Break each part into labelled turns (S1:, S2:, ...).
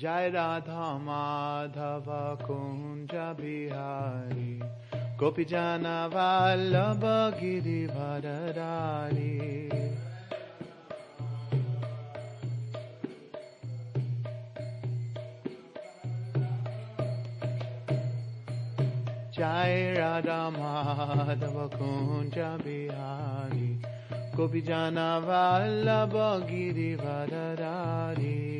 S1: जय राधा माधव, कुंज बिहारी। गोपी जाना वल्लभ गिरी भर रारी जय राधा माधव, कुंज बिहारी। गोपी जाना वल्लभ गिरी भर रारी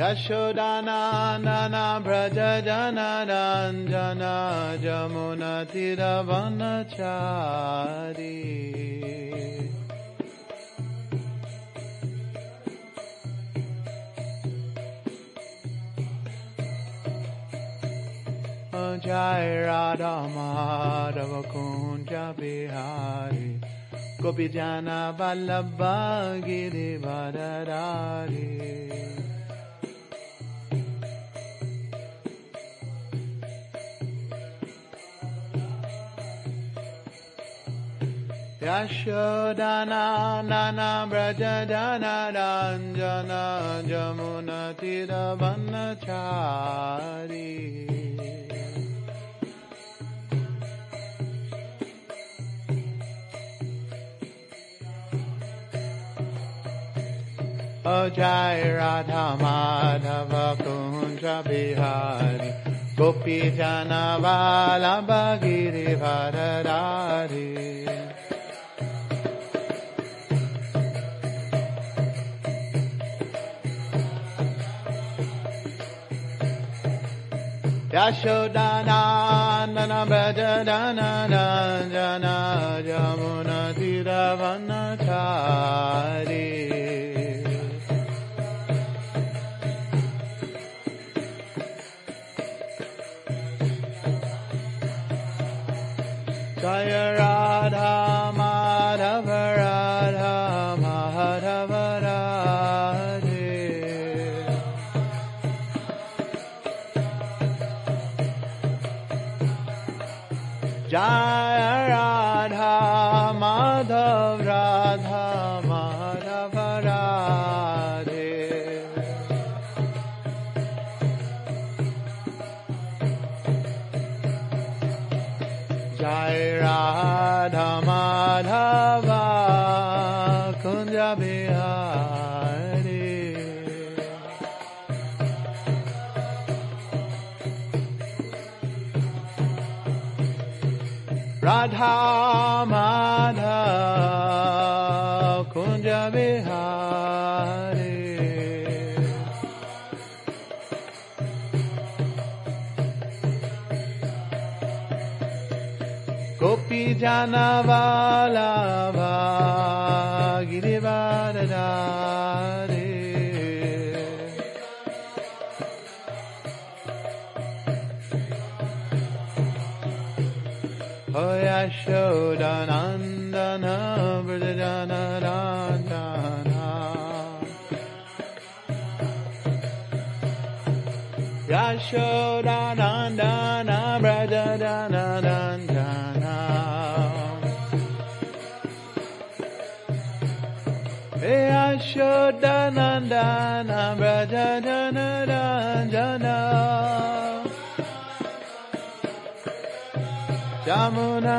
S1: यशोदानन्दन व्रज जन रञ्जन जमुनतिरवनचारी जय राधा माधव कुञ्ज बिहारी गोपी जन वल्लभ गिरिवरदारी यशोदना शो दनाना व्रज दनाराञ्जन यमुन तिरबन् राधा माधव कुञ्ज विहारी गोपी जन बालब गिरि भररारि यशुदनान भजन जन यमुनतिरवन छारि Nabala. व्रजनराञ्जना Jamuna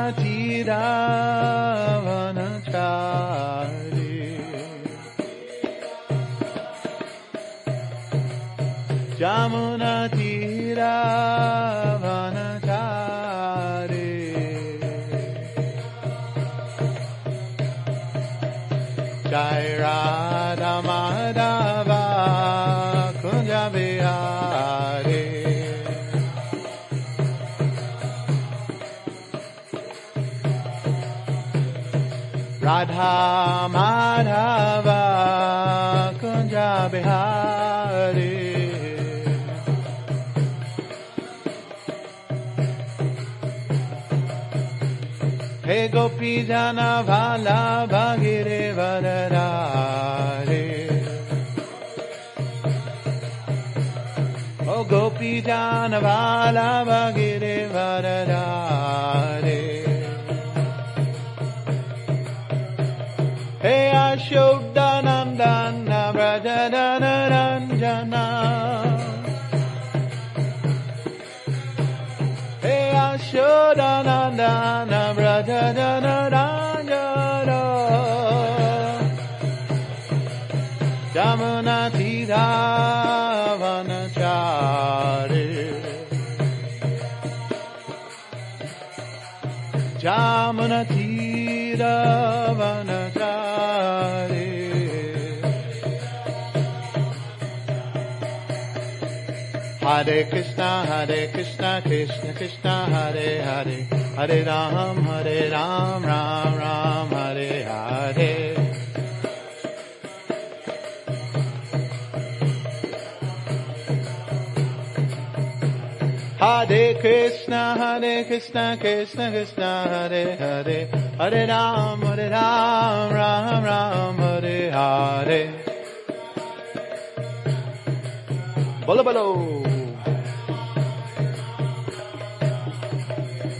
S1: मा कुञ्जा बिहारे हे गोपी ओ गोपी जान भाला भागिरे रा शोग्नन्दन व्रजन हे अशोदानन्दन व्रजन राञ्जन चमन Hare Krishna, Hare Krishna, Krishna Krishna, Hare Hare, Hare Ram, Hare Ram, Ram Ram, Hare Hare. Hare Krishna, Hare Krishna, Krishna Krishna, Hare Hare, Hare Ram, Hare Ram, Ram Ram, Hare Hare. Bolo bolo.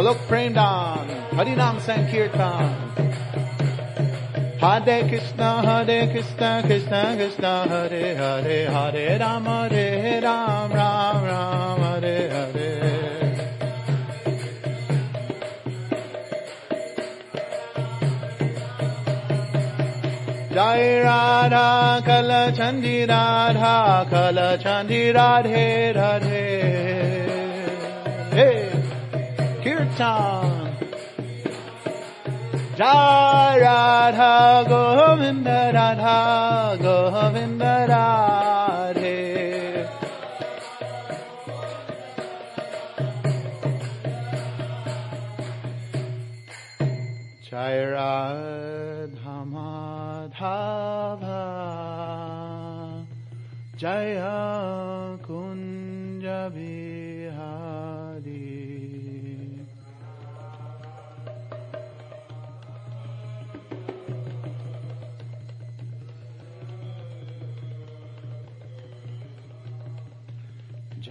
S1: Golok Prem Dan, Hari Nam Sankirtan. Hare Krishna, Hare Krishna, Krishna Krishna, Hare Hare, Hare Ram, Hare Ram, Ram Ram, Hare Hare. Jai Radha Kalachandji Radha Kalachandji Radhe Radhe Hey ज राधा गोविन्द राधा गोविन्द राधे जय राधा जय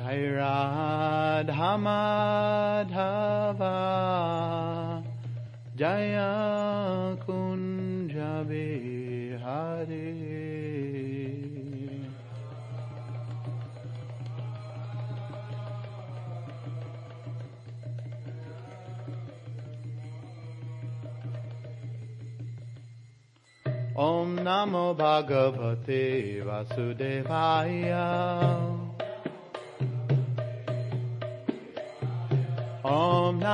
S1: ैराधमधय कुञ्झवि हरि ॐ नाम भगवते वासुदेवाय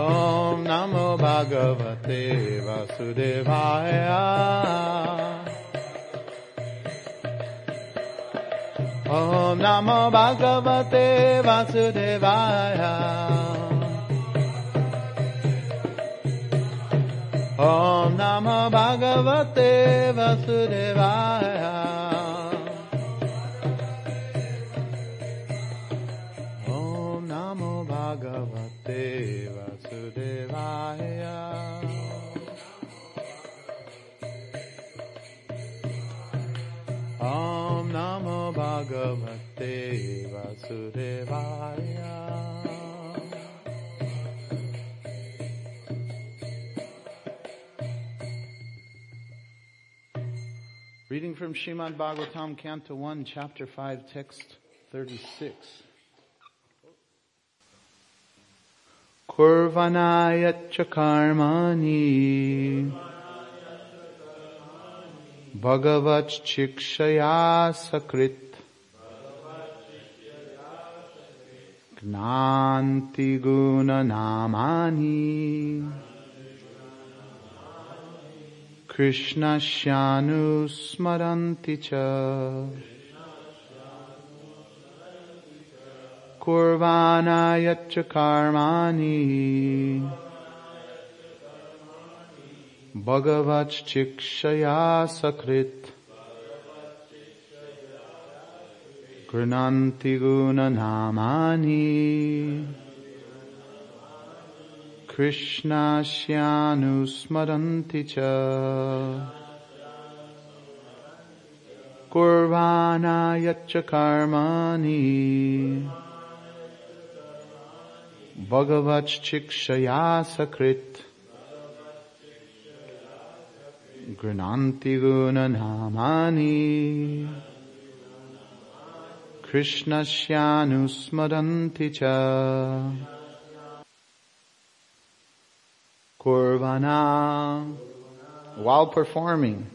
S1: ॐ नमो भगवते वसुदेवाय ॐ नमो भगवते वासुदेवाय ॐ नमो भगवते वसुदेवाय Reading from Shrimad Bhagavatam, Canto 1, Chapter 5, Text 36. Kurvanayaccha karmani Bhagavat Chikshaya Sakrit न्ति गुणनामानि। कृष्णस्यानुस्मरन्ति च। कुर्वाणायच्च कर्माणि। भगवच्छिक्षया सकृत्। कृष्णास्यानुस्मरन्ति च। कुर्वाणायच्च कर्माणि। भगवच्छिक्षया सकृत् गृणान्ति गुणनामानि। Shanusmaranti cha. Kurvana while performing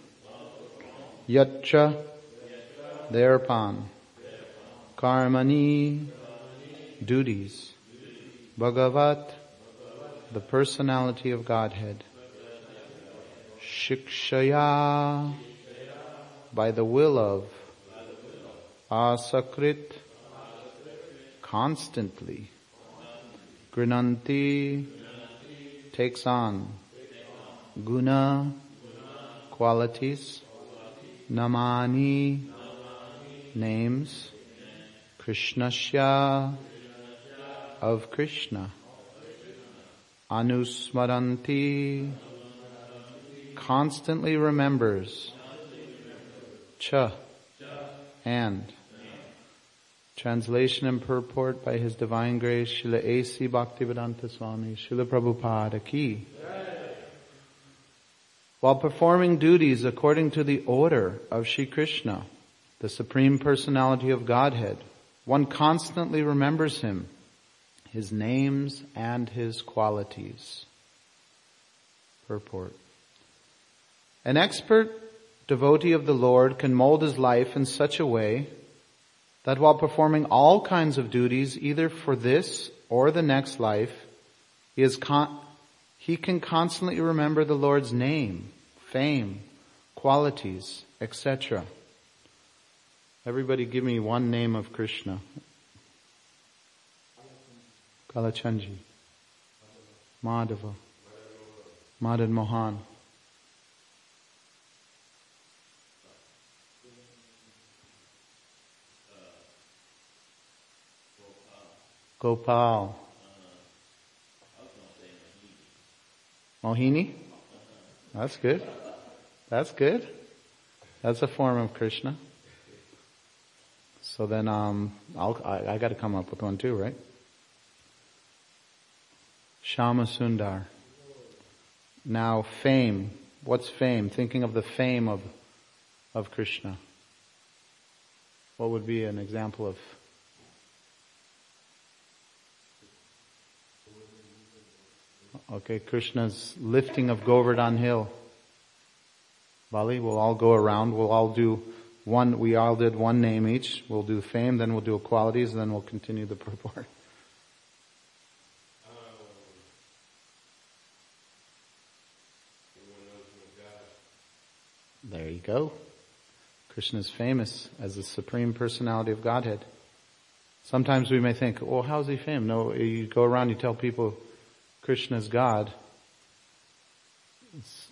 S1: Yacha thereupon. Karmani duties. Bhagavat the personality of Godhead. Shikshaya by the will of asakrit constantly. Grinanti takes on. Guna qualities. Namani names. Krishnasya of krishna. Anusmaranti constantly remembers. Cha and Translation and purport by His Divine Grace, Srila A.C. Bhaktivedanta Swami, Srila Prabhupada Ki. While performing duties according to the order of Sri Krishna, the Supreme Personality of Godhead, one constantly remembers Him, His names and His qualities. Purport. An expert devotee of the Lord can mold his life in such a way that while performing all kinds of duties, either for this or the next life, he, is con- he can constantly remember the Lord's name, fame, qualities, etc. Everybody give me one name of Krishna. Kalachandji. Madhava. Madan Mohan. Gopal. Mohini? That's good. That's good. That's a form of Krishna. So then, um, I'll, I, I got to come up with one too, right? Shama Sundar. Now, fame. What's fame? Thinking of the fame of, of Krishna. What would be an example of Okay, Krishna's lifting of Govardhan Hill. Bali, we'll all go around. We'll all do one, we all did one name each. We'll do fame, then we'll do qualities, and then we'll continue the purport. There you go. Krishna is famous as the Supreme Personality of Godhead. Sometimes we may think, oh, well, how's he famous? No, you go around, you tell people, Krishna is God,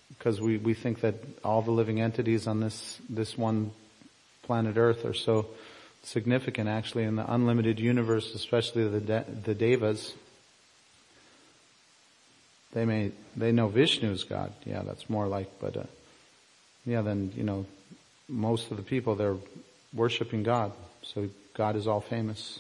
S1: because we, we think that all the living entities on this, this one planet Earth are so significant actually in the unlimited universe, especially the, de- the Devas. They may, they know Vishnu is God. Yeah, that's more like, but, uh, yeah, then, you know, most of the people, they're worshiping God. So God is all famous.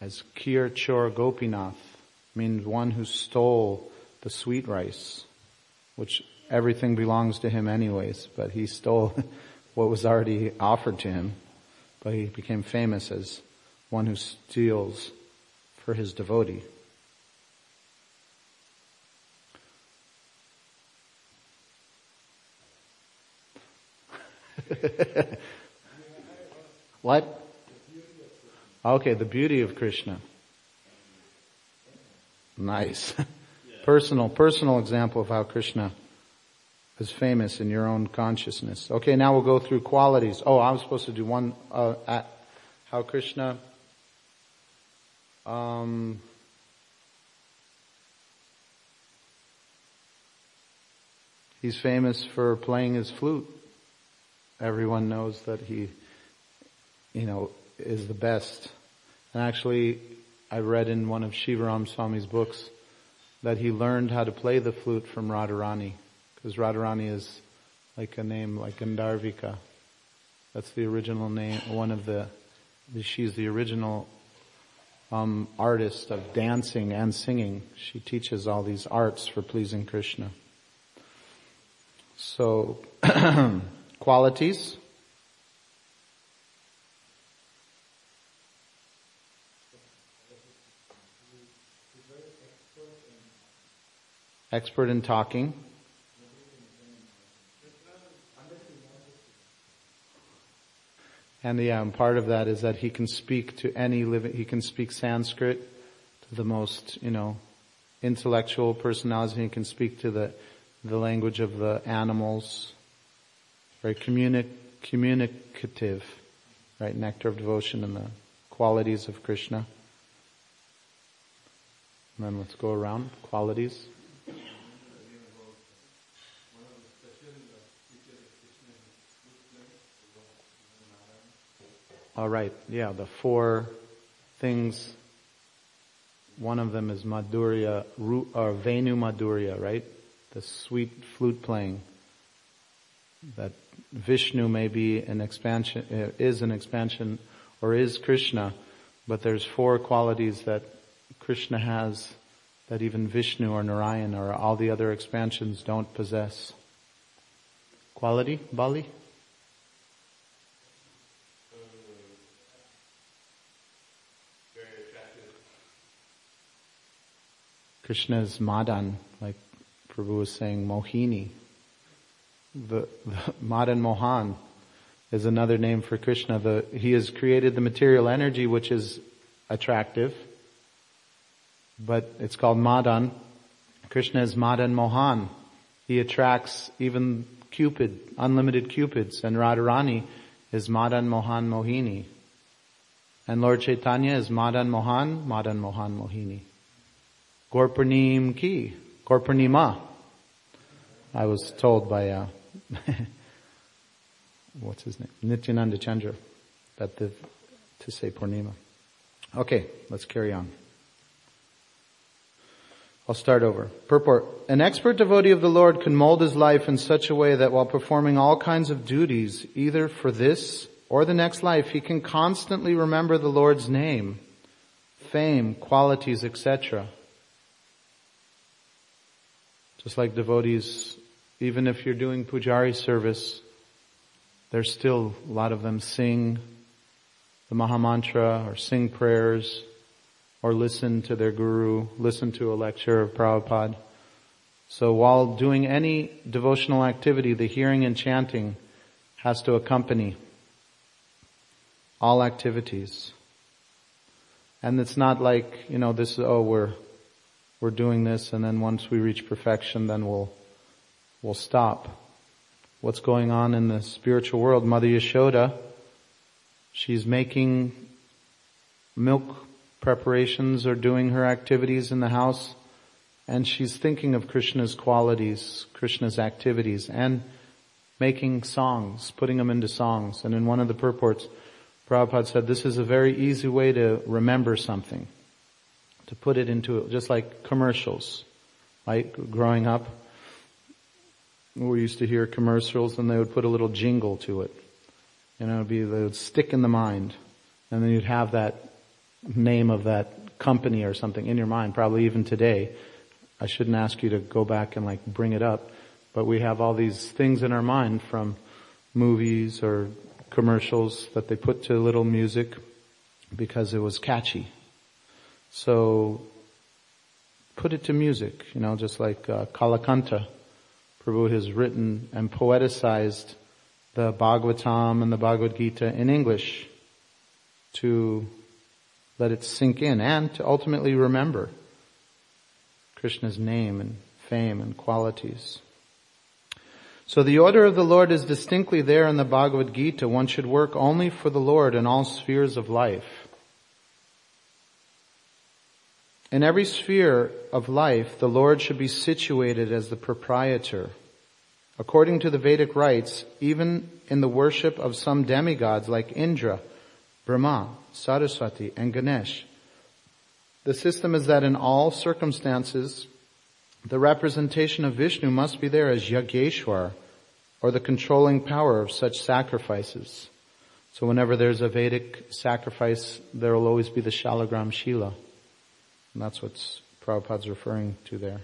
S1: As Kir Chor Gopinath means one who stole the sweet rice, which everything belongs to him anyways, but he stole what was already offered to him, but he became famous as one who steals for his devotee. what? Okay, the beauty of Krishna. Nice. personal, personal example of how Krishna is famous in your own consciousness. Okay, now we'll go through qualities. Oh, I was supposed to do one, uh, at how Krishna, um, he's famous for playing his flute. Everyone knows that he, you know, is the best. And actually, I read in one of Shivaram Swami's books that he learned how to play the flute from Radharani because Radharani is like a name like Gandharvika. That's the original name, one of the, she's the original um, artist of dancing and singing. She teaches all these arts for pleasing Krishna. So, qualities. Expert in talking. And the um, part of that is that he can speak to any living, he can speak Sanskrit to the most, you know, intellectual personality. He can speak to the, the language of the animals. Very communi- communicative, right? Nectar of devotion and the qualities of Krishna. And then let's go around. Qualities. All right. Yeah, the four things. One of them is Madhurya, or Venu Madhurya, right? The sweet flute playing. That Vishnu may be an expansion, uh, is an expansion, or is Krishna, but there's four qualities that Krishna has that even Vishnu or Narayan or all the other expansions don't possess. Quality, Bali? Krishna is Madan, like Prabhu was saying, Mohini. The, the Madan Mohan is another name for Krishna. The, he has created the material energy which is attractive, but it's called Madan. Krishna is Madan Mohan. He attracts even Cupid, unlimited Cupids, and Radharani is Madan Mohan Mohini. And Lord Chaitanya is Madan Mohan, Madan Mohan Mohini. Gorpanim ki, Gorpanima. I was told by, uh, what's his name? Nityananda Chandra, that the, to say Purnima. Okay, let's carry on. I'll start over. Purport. An expert devotee of the Lord can mold his life in such a way that while performing all kinds of duties, either for this or the next life, he can constantly remember the Lord's name, fame, qualities, etc. Just like devotees, even if you're doing pujari service, there's still a lot of them sing the Mahamantra or sing prayers or listen to their guru, listen to a lecture of Prabhupada. So while doing any devotional activity, the hearing and chanting has to accompany all activities. And it's not like, you know, this, oh, we're we're doing this and then once we reach perfection then we'll, we'll stop. What's going on in the spiritual world? Mother Yashoda, she's making milk preparations or doing her activities in the house and she's thinking of Krishna's qualities, Krishna's activities and making songs, putting them into songs. And in one of the purports, Prabhupada said this is a very easy way to remember something to put it into just like commercials. Right? Growing up, we used to hear commercials and they would put a little jingle to it. You know, it'd be, they would stick in the mind. And then you'd have that name of that company or something in your mind, probably even today. I shouldn't ask you to go back and like bring it up, but we have all these things in our mind from movies or commercials that they put to little music because it was catchy. So put it to music, you know, just like uh, Kalakantha. Prabhu has written and poeticized the Bhagavatam and the Bhagavad Gita in English to let it sink in and to ultimately remember Krishna's name and fame and qualities. So the order of the Lord is distinctly there in the Bhagavad Gita. One should work only for the Lord in all spheres of life. In every sphere of life, the Lord should be situated as the proprietor. According to the Vedic rites, even in the worship of some demigods like Indra, Brahma, Saraswati, and Ganesh, the system is that in all circumstances, the representation of Vishnu must be there as Yageshwar, or the controlling power of such sacrifices. So whenever there's a Vedic sacrifice, there will always be the Shalagram Shila. And that's what Prabhupada's referring to there.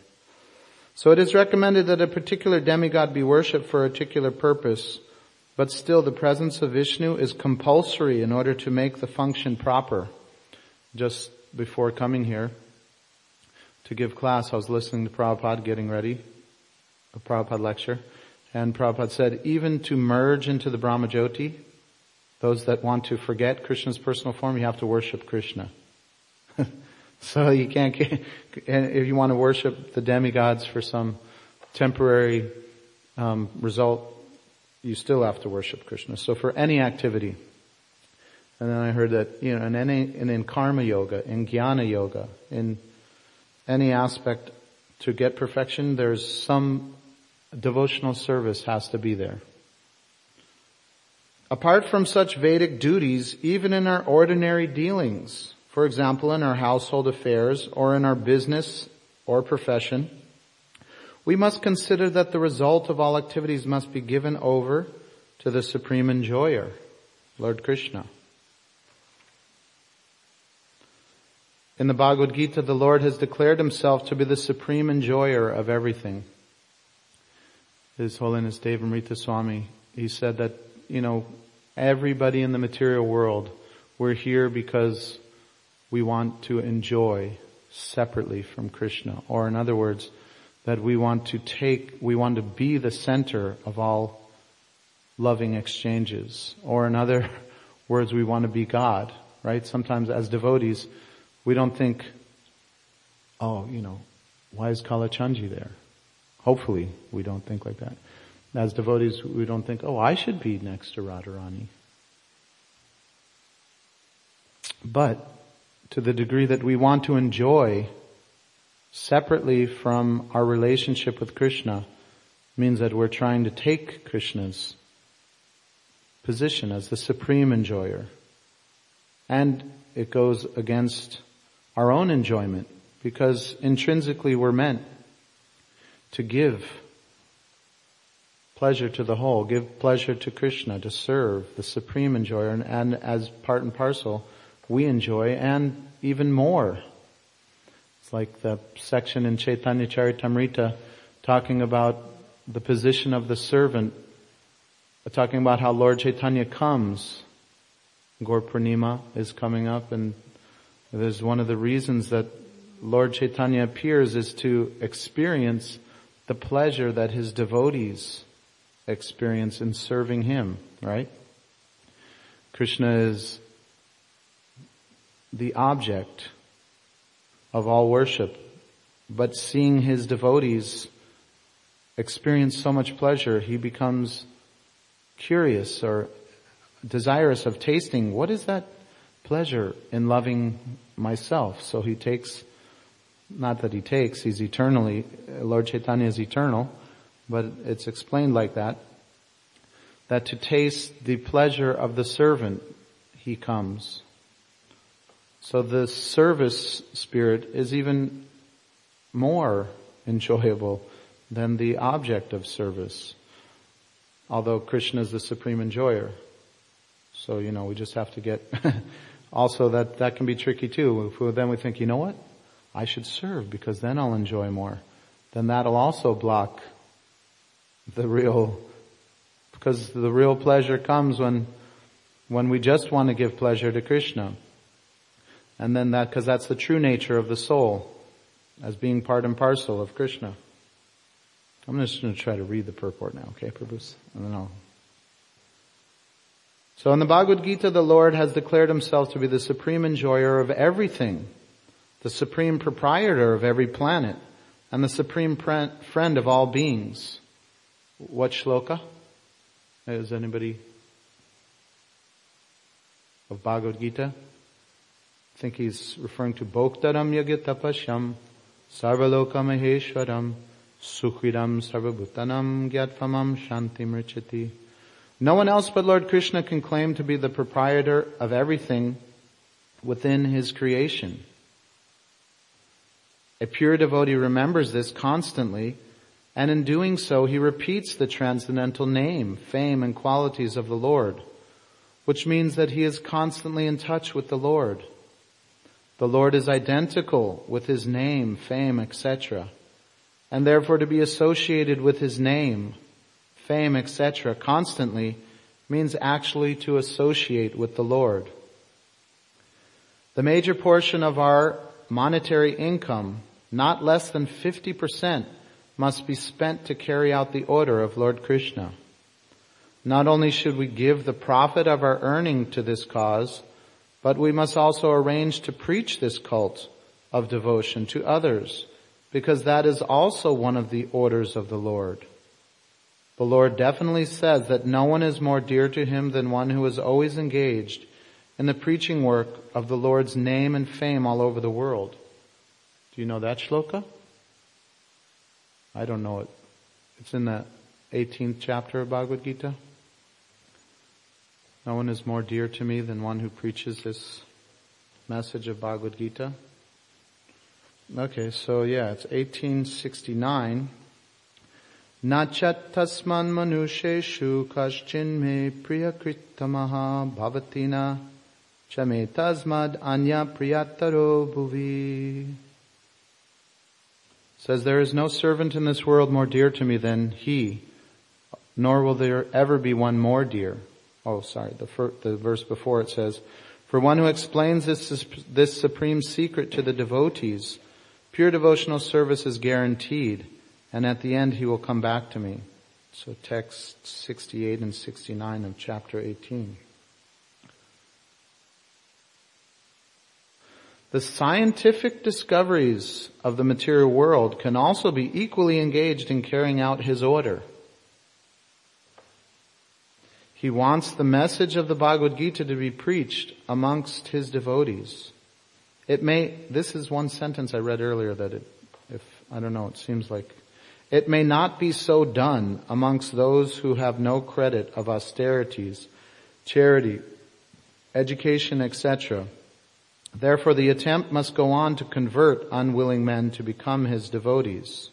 S1: So it is recommended that a particular demigod be worshipped for a particular purpose, but still the presence of Vishnu is compulsory in order to make the function proper. Just before coming here to give class, I was listening to Prabhupada getting ready, a Prabhupada lecture, and Prabhupada said, even to merge into the Brahmajyoti, those that want to forget Krishna's personal form, you have to worship Krishna. So you can't get, if you want to worship the demigods for some temporary um, result, you still have to worship Krishna. So for any activity, and then I heard that, you know, in any, and in karma yoga, in jnana yoga, in any aspect to get perfection, there's some devotional service has to be there. Apart from such Vedic duties, even in our ordinary dealings, for example, in our household affairs or in our business or profession, we must consider that the result of all activities must be given over to the supreme enjoyer, Lord Krishna. In the Bhagavad Gita, the Lord has declared himself to be the supreme enjoyer of everything. His Holiness Devamrita Swami, he said that, you know, everybody in the material world, we're here because we want to enjoy separately from Krishna. Or in other words, that we want to take, we want to be the center of all loving exchanges. Or in other words, we want to be God, right? Sometimes as devotees, we don't think, oh, you know, why is Kalachandji there? Hopefully we don't think like that. As devotees, we don't think, oh, I should be next to Radharani. But to the degree that we want to enjoy separately from our relationship with Krishna means that we're trying to take Krishna's position as the supreme enjoyer. And it goes against our own enjoyment because intrinsically we're meant to give pleasure to the whole, give pleasure to Krishna, to serve the supreme enjoyer and, and as part and parcel we enjoy and even more. It's like the section in Chaitanya Charitamrita talking about the position of the servant, talking about how Lord Chaitanya comes. Gaur is coming up and there's one of the reasons that Lord Chaitanya appears is to experience the pleasure that his devotees experience in serving him, right? Krishna is the object of all worship, but seeing his devotees experience so much pleasure, he becomes curious or desirous of tasting what is that pleasure in loving myself. So he takes, not that he takes, he's eternally, Lord Chaitanya is eternal, but it's explained like that, that to taste the pleasure of the servant, he comes. So the service spirit is even more enjoyable than the object of service. Although Krishna is the supreme enjoyer. So, you know, we just have to get also that, that can be tricky too. We, then we think, you know what? I should serve because then I'll enjoy more. Then that'll also block the real, because the real pleasure comes when, when we just want to give pleasure to Krishna. And then that, cause that's the true nature of the soul, as being part and parcel of Krishna. I'm just going to try to read the purport now, okay, Prabhus? And then I'll So in the Bhagavad Gita, the Lord has declared himself to be the supreme enjoyer of everything, the supreme proprietor of every planet, and the supreme friend of all beings. What shloka? Is anybody of Bhagavad Gita? I think he's referring to Bhoktaram Yagitapashyam Sarvaloka Maheshwaram Sukhidam Sarvabhutanam Shanti Mrichati. No one else but Lord Krishna can claim to be the proprietor of everything within his creation. A pure devotee remembers this constantly, and in doing so he repeats the transcendental name, fame, and qualities of the Lord, which means that he is constantly in touch with the Lord. The Lord is identical with his name, fame, etc. And therefore to be associated with his name, fame, etc. constantly means actually to associate with the Lord. The major portion of our monetary income, not less than 50%, must be spent to carry out the order of Lord Krishna. Not only should we give the profit of our earning to this cause, but we must also arrange to preach this cult of devotion to others, because that is also one of the orders of the Lord. The Lord definitely says that no one is more dear to him than one who is always engaged in the preaching work of the Lord's name and fame all over the world. Do you know that shloka? I don't know it. It's in the 18th chapter of Bhagavad Gita. No one is more dear to me than one who preaches this message of Bhagavad Gita. Okay, so yeah, it's 1869. Nachat tasman manusheshu kaschin me priyakritamaha bhavatina chame tasmad anya priyataro bhuvi. Says, there is no servant in this world more dear to me than he, nor will there ever be one more dear. Oh, sorry, the, fir- the verse before it says, for one who explains this, this supreme secret to the devotees, pure devotional service is guaranteed and at the end he will come back to me. So text 68 and 69 of chapter 18. The scientific discoveries of the material world can also be equally engaged in carrying out his order. He wants the message of the Bhagavad Gita to be preached amongst his devotees. It may, this is one sentence I read earlier that it, if, I don't know, it seems like it may not be so done amongst those who have no credit of austerities, charity, education, etc. Therefore the attempt must go on to convert unwilling men to become his devotees.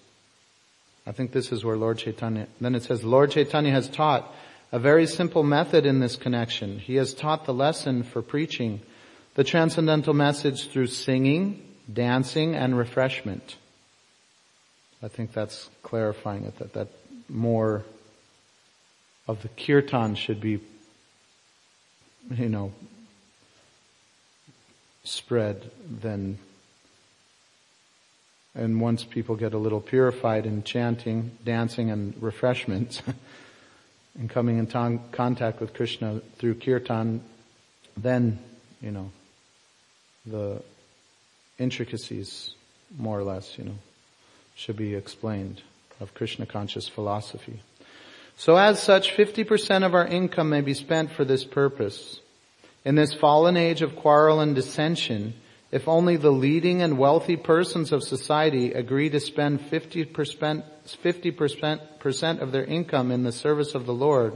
S1: I think this is where Lord Chaitanya, then it says, Lord Chaitanya has taught a very simple method in this connection. He has taught the lesson for preaching the transcendental message through singing, dancing, and refreshment. I think that's clarifying it, that, that more of the kirtan should be, you know, spread than, and once people get a little purified in chanting, dancing, and refreshments, and coming in ton- contact with Krishna through kirtan, then, you know, the intricacies, more or less, you know, should be explained of Krishna conscious philosophy. So as such, 50% of our income may be spent for this purpose. In this fallen age of quarrel and dissension, if only the leading and wealthy persons of society agree to spend 50%, 50% of their income in the service of the Lord,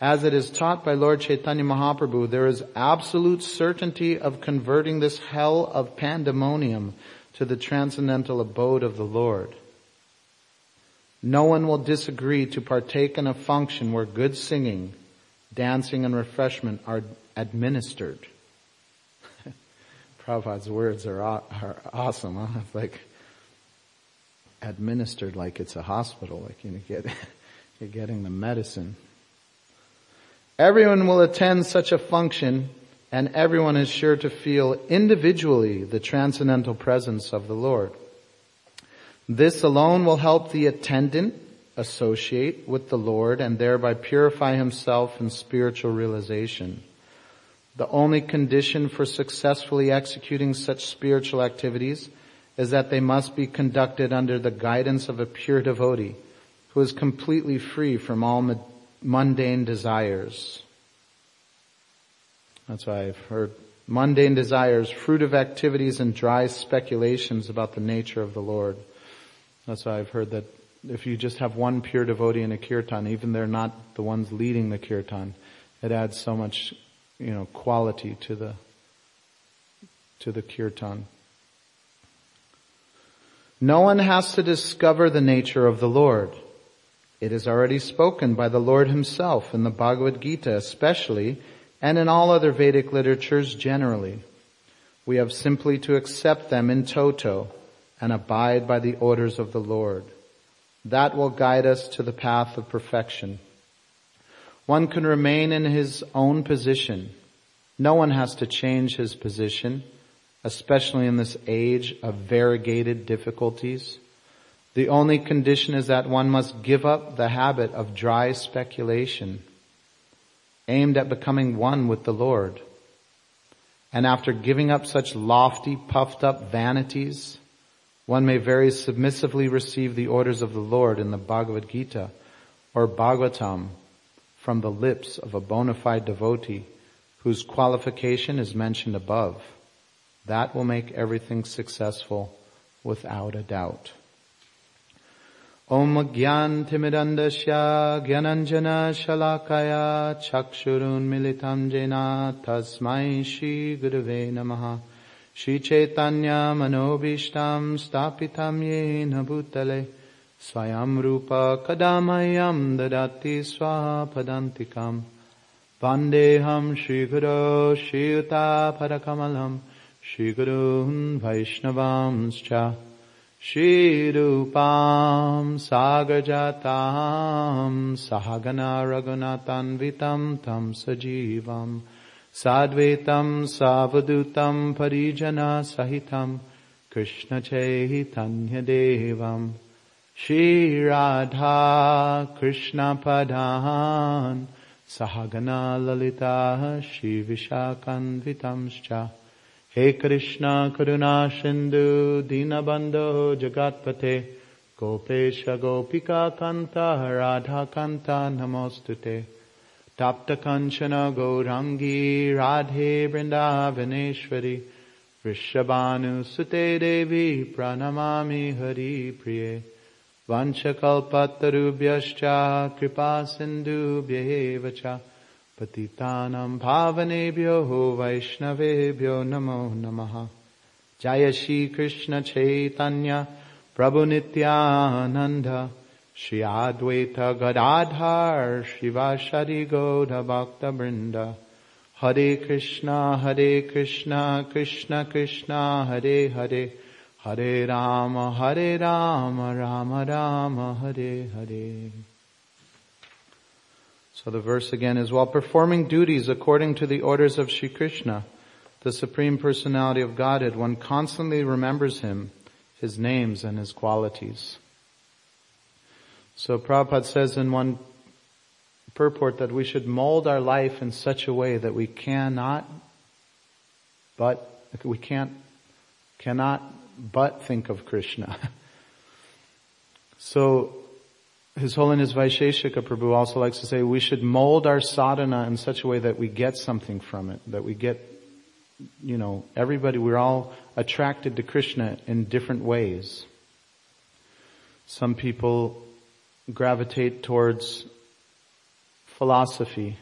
S1: as it is taught by Lord Chaitanya Mahaprabhu, there is absolute certainty of converting this hell of pandemonium to the transcendental abode of the Lord. No one will disagree to partake in a function where good singing, dancing, and refreshment are administered. Prabhupada's words are, are awesome. Huh? It's like administered like it's a hospital, like you get, you're getting the medicine. Everyone will attend such a function and everyone is sure to feel individually the transcendental presence of the Lord. This alone will help the attendant associate with the Lord and thereby purify himself in spiritual realization. The only condition for successfully executing such spiritual activities is that they must be conducted under the guidance of a pure devotee who is completely free from all mundane desires. That's why I've heard mundane desires, fruit of activities and dry speculations about the nature of the Lord. That's why I've heard that if you just have one pure devotee in a kirtan, even they're not the ones leading the kirtan, it adds so much, you know, quality to the, to the kirtan. No one has to discover the nature of the Lord. It is already spoken by the Lord himself in the Bhagavad Gita especially, and in all other Vedic literatures generally. We have simply to accept them in toto and abide by the orders of the Lord. That will guide us to the path of perfection. One can remain in his own position. No one has to change his position, especially in this age of variegated difficulties. The only condition is that one must give up the habit of dry speculation aimed at becoming one with the Lord. And after giving up such lofty, puffed up vanities, one may very submissively receive the orders of the Lord in the Bhagavad Gita or Bhagavatam from the lips of a bona fide devotee whose qualification is mentioned above. That will make everything successful without a doubt. Om Gyan Timidandasya Gyananjana Shalakaya Chakshurun Militam Jena Tasmai Shri Gurave Namaha Shri Chaitanya Manobishtam Stapitam Yena Bhutale स्वयं रूप कदा मह्यं ददाति स्वापदान्तिकाम् वन्देऽहं श्रीगुरो श्रीयुतापरकमलम् श्रीगुरून् वैष्णवांश्च श्रीरूपां सागजातां सहगना रघुनाथान्वितं तं सजीवम् साद्वैतं सावधूतं परिजना सहितं कृष्णचैः Shri Radha Krishna Padan Sahagana Lalita Shri Vishakanvitamscha हे कृष्ण करुणा सिंधु दीनबंधो जगतपते गोपेश गोपिका कांता राधा कांता नमोस्तुते तप्त कंचन गौरांगी राधे वृंदावनेश्वरी वृषभानुसुते देवी प्रणमामि हरि प्रिये वंशकल्पतरुभ्यश्च कृपा सिन्धुभ्येव च पतितानां भावनेभ्यो वैष्णवेभ्यो नमो नमः। जय श्री कृष्ण चैतन्य प्रभु नित्यानन्द। श्री अद्वैत गदाधार शिवाशरि गौर भक्त वृन्द हरे कृष्णा हरे Krishna Krishna Krishna Hare Hare Hare Rama, Hare Rama, Rama Rama, Hare Hare. So the verse again is, while performing duties according to the orders of Sri Krishna, the Supreme Personality of Godhead, one constantly remembers Him, His names and His qualities. So Prabhupada says in one purport that we should mold our life in such a way that we cannot, but we can't, cannot but think of Krishna. so his Holiness Vaisheshika Prabhu also likes to say we should mold our sadhana in such a way that we get something from it, that we get, you know, everybody, we're all attracted to Krishna in different ways. Some people gravitate towards philosophy.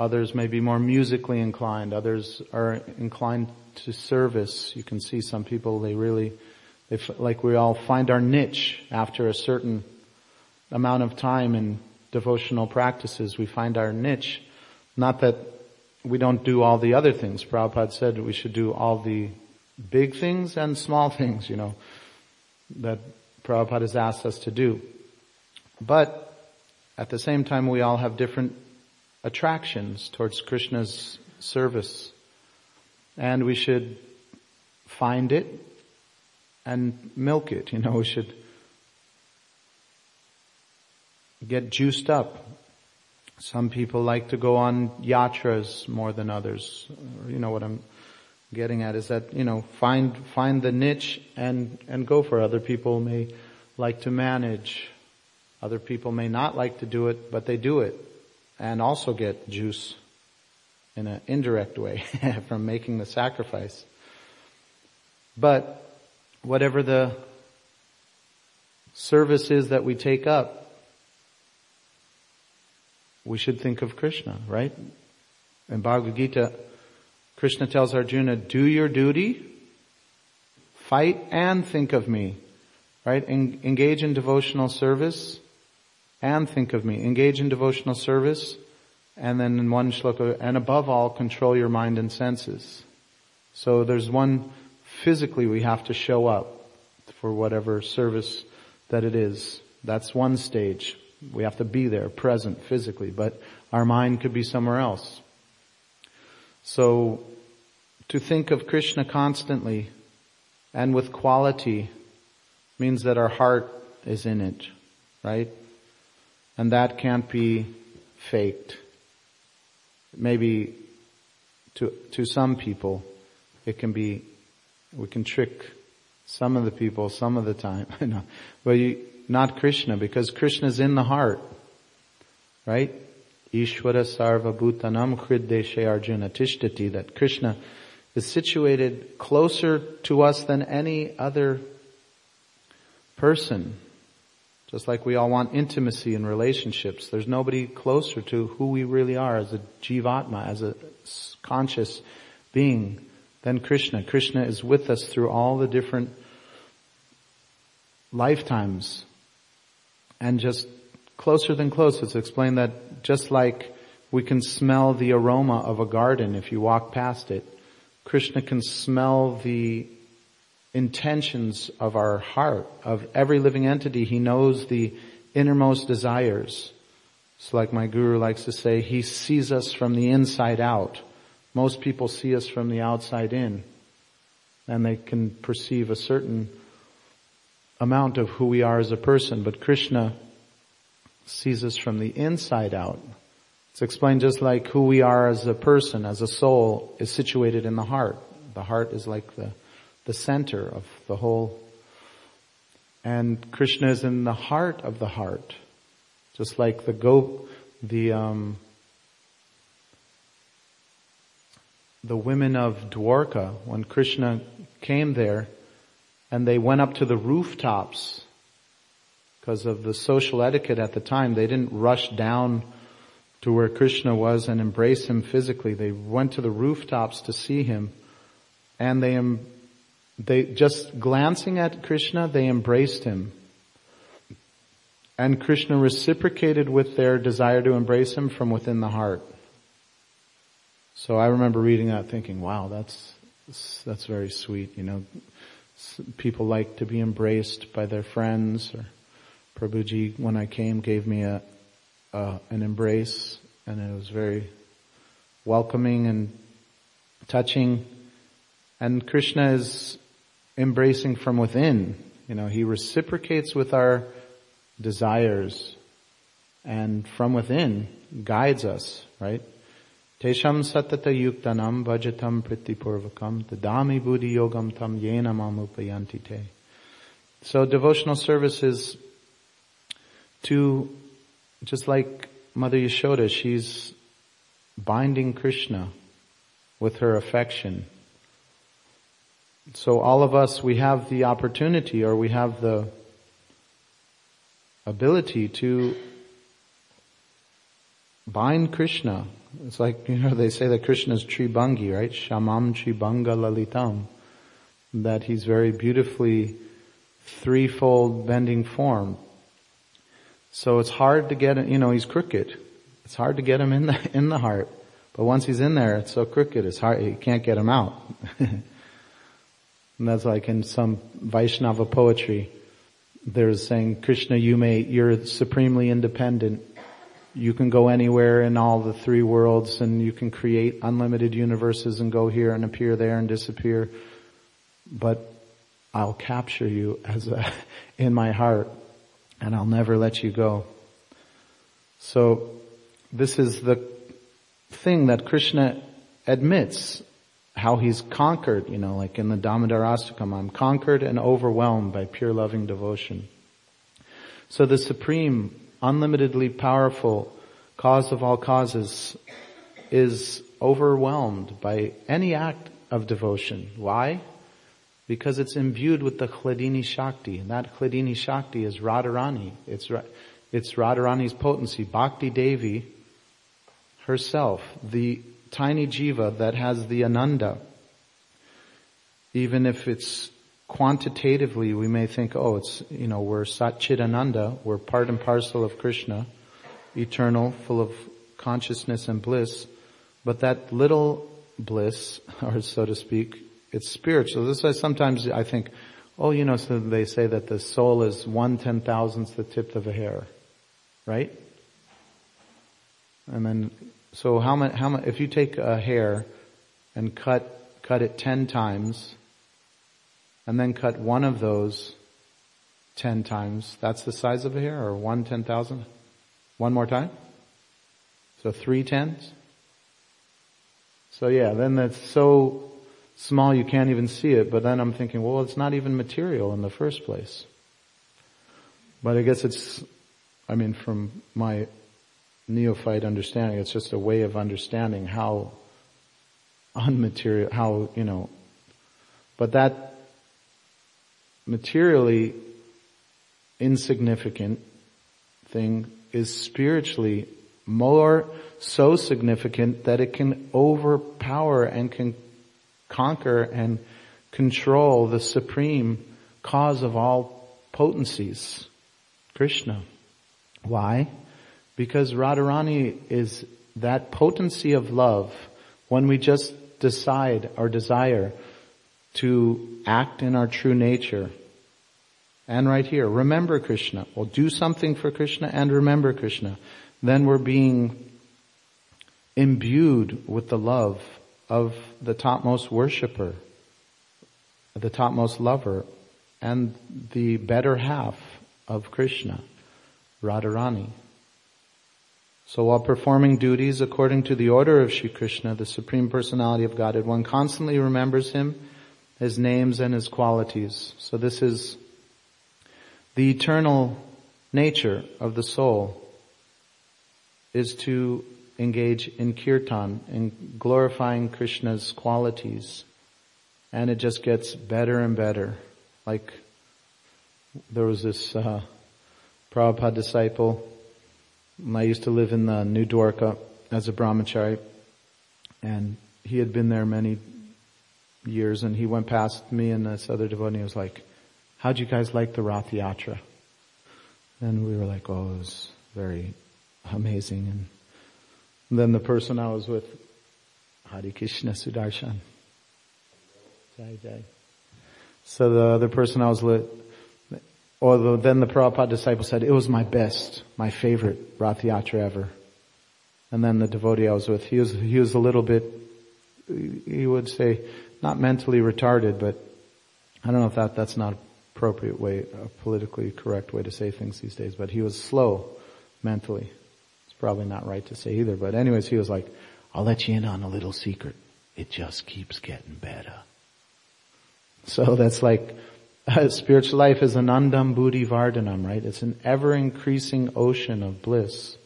S1: Others may be more musically inclined. Others are inclined to service. You can see some people, they really, they, like we all find our niche after a certain amount of time in devotional practices. We find our niche. Not that we don't do all the other things. Prabhupada said we should do all the big things and small things, you know, that Prabhupada has asked us to do. But at the same time, we all have different attractions towards Krishna's service. And we should find it and milk it. You know, we should get juiced up. Some people like to go on yatras more than others. You know what I'm getting at is that, you know, find, find the niche and, and go for it. Other people may like to manage. Other people may not like to do it, but they do it and also get juice in an indirect way from making the sacrifice. But whatever the service is that we take up, we should think of Krishna, right? In Bhagavad Gita, Krishna tells Arjuna, do your duty, fight and think of me, right? En- engage in devotional service and think of me. Engage in devotional service and then in one shloka, and above all, control your mind and senses. So there's one, physically we have to show up for whatever service that it is. That's one stage. We have to be there, present physically, but our mind could be somewhere else. So to think of Krishna constantly and with quality means that our heart is in it, right? And that can't be faked. Maybe to, to some people, it can be, we can trick some of the people some of the time. but you, not Krishna, because Krishna is in the heart. Right? Ishvara sarva bhutanam kriddeshe arjuna tishtati, that Krishna is situated closer to us than any other person. Just like we all want intimacy in relationships. There's nobody closer to who we really are as a jivatma, as a conscious being than Krishna. Krishna is with us through all the different lifetimes and just closer than close. It's explained that just like we can smell the aroma of a garden if you walk past it, Krishna can smell the intentions of our heart, of every living entity. He knows the innermost desires. It's like my guru likes to say, he sees us from the inside out. Most people see us from the outside in. And they can perceive a certain amount of who we are as a person, but Krishna sees us from the inside out. It's explained just like who we are as a person, as a soul, is situated in the heart. The heart is like the, the center of the whole. And Krishna is in the heart of the heart. Just like the go, the, um, the women of Dwarka, when Krishna came there, and they went up to the rooftops because of the social etiquette at the time. They didn't rush down to where Krishna was and embrace him physically. They went to the rooftops to see him and they, they, just glancing at Krishna, they embraced him. And Krishna reciprocated with their desire to embrace him from within the heart. So I remember reading that thinking, wow, that's, that's very sweet, you know people like to be embraced by their friends or Prabhuji when I came gave me a, an embrace and it was very welcoming and touching and Krishna is embracing from within. You know, he reciprocates with our desires and from within guides us, right? Tesham satata yuktanam vajatam pritipurvakam tadami buddhi yogam tam yena mamupayanti te. So devotional service is to, just like Mother Yashoda, she's binding Krishna with her affection. So all of us, we have the opportunity or we have the ability to bind Krishna it's like, you know, they say that Krishna is Tribangi, right? Shamam Tribanga Lalitam. That he's very beautifully threefold bending form. So it's hard to get, you know, he's crooked. It's hard to get him in the, in the heart. But once he's in there, it's so crooked, it's hard, you can't get him out. and that's like in some Vaishnava poetry, there's saying, Krishna, you may, you're supremely independent you can go anywhere in all the three worlds and you can create unlimited universes and go here and appear there and disappear. But I'll capture you as a, in my heart and I'll never let you go. So this is the thing that Krishna admits how he's conquered, you know, like in the Damodarastakam, I'm conquered and overwhelmed by pure loving devotion. So the supreme, unlimitedly powerful cause of all causes is overwhelmed by any act of devotion. Why? Because it's imbued with the Hladini Shakti, and that Hladini Shakti is Radharani. It's, it's Radharani's potency. Bhakti Devi herself, the tiny jiva that has the ananda, even if it's quantitatively, we may think, oh, it's, you know, we're Satchidananda, we're part and parcel of Krishna, eternal, full of consciousness and bliss, but that little bliss, or so to speak, it's spiritual. This is why sometimes I think, oh, you know, so they say that the soul is one ten thousandth the tip of a hair, right? And then so how much, how if you take a hair and cut, cut it 10 times, and then cut one of those 10 times, that's the size of a hair, or one ten thousand? One more time? So three tens? So yeah, then that's so small you can't even see it, but then I'm thinking, well, it's not even material in the first place. But I guess it's, I mean, from my neophyte understanding. It's just a way of understanding how unmaterial, how, you know, but that materially insignificant thing is spiritually more so significant that it can overpower and can conquer and control the supreme cause of all potencies, Krishna. Why? Because Radharani is that potency of love when we just decide our desire to act in our true nature. And right here, remember Krishna. We'll do something for Krishna and remember Krishna. Then we're being imbued with the love of the topmost worshiper, the topmost lover, and the better half of Krishna, Radharani. So while performing duties according to the order of Sri Krishna, the Supreme Personality of Godhead, one constantly remembers Him, His names and His qualities. So this is the eternal nature of the soul is to engage in kirtan, in glorifying Krishna's qualities. And it just gets better and better. Like, there was this, uh, Prabhupada disciple I used to live in the New Dwarka as a brahmachari, and he had been there many years, and he went past me and this other devotee. He was like, "How'd you guys like the Rath Yatra?" And we were like, "Oh, it was very amazing." And then the person I was with, Hari Krishna Sudarshan. Jai Jai. So the other person I was with, or then the Prabhupada disciple said, it was my best, my favorite Rath Yatra ever. And then the devotee I was with, he was, he was a little bit, he would say, not mentally retarded, but I don't know if that, that's not appropriate way, a politically correct way to say things these days, but he was slow mentally. It's probably not right to say either, but anyways, he was like, I'll let you in on a little secret. It just keeps getting better. So that's like, spiritual life is an undam buddhi vardhanam, right? It's an ever increasing ocean of bliss.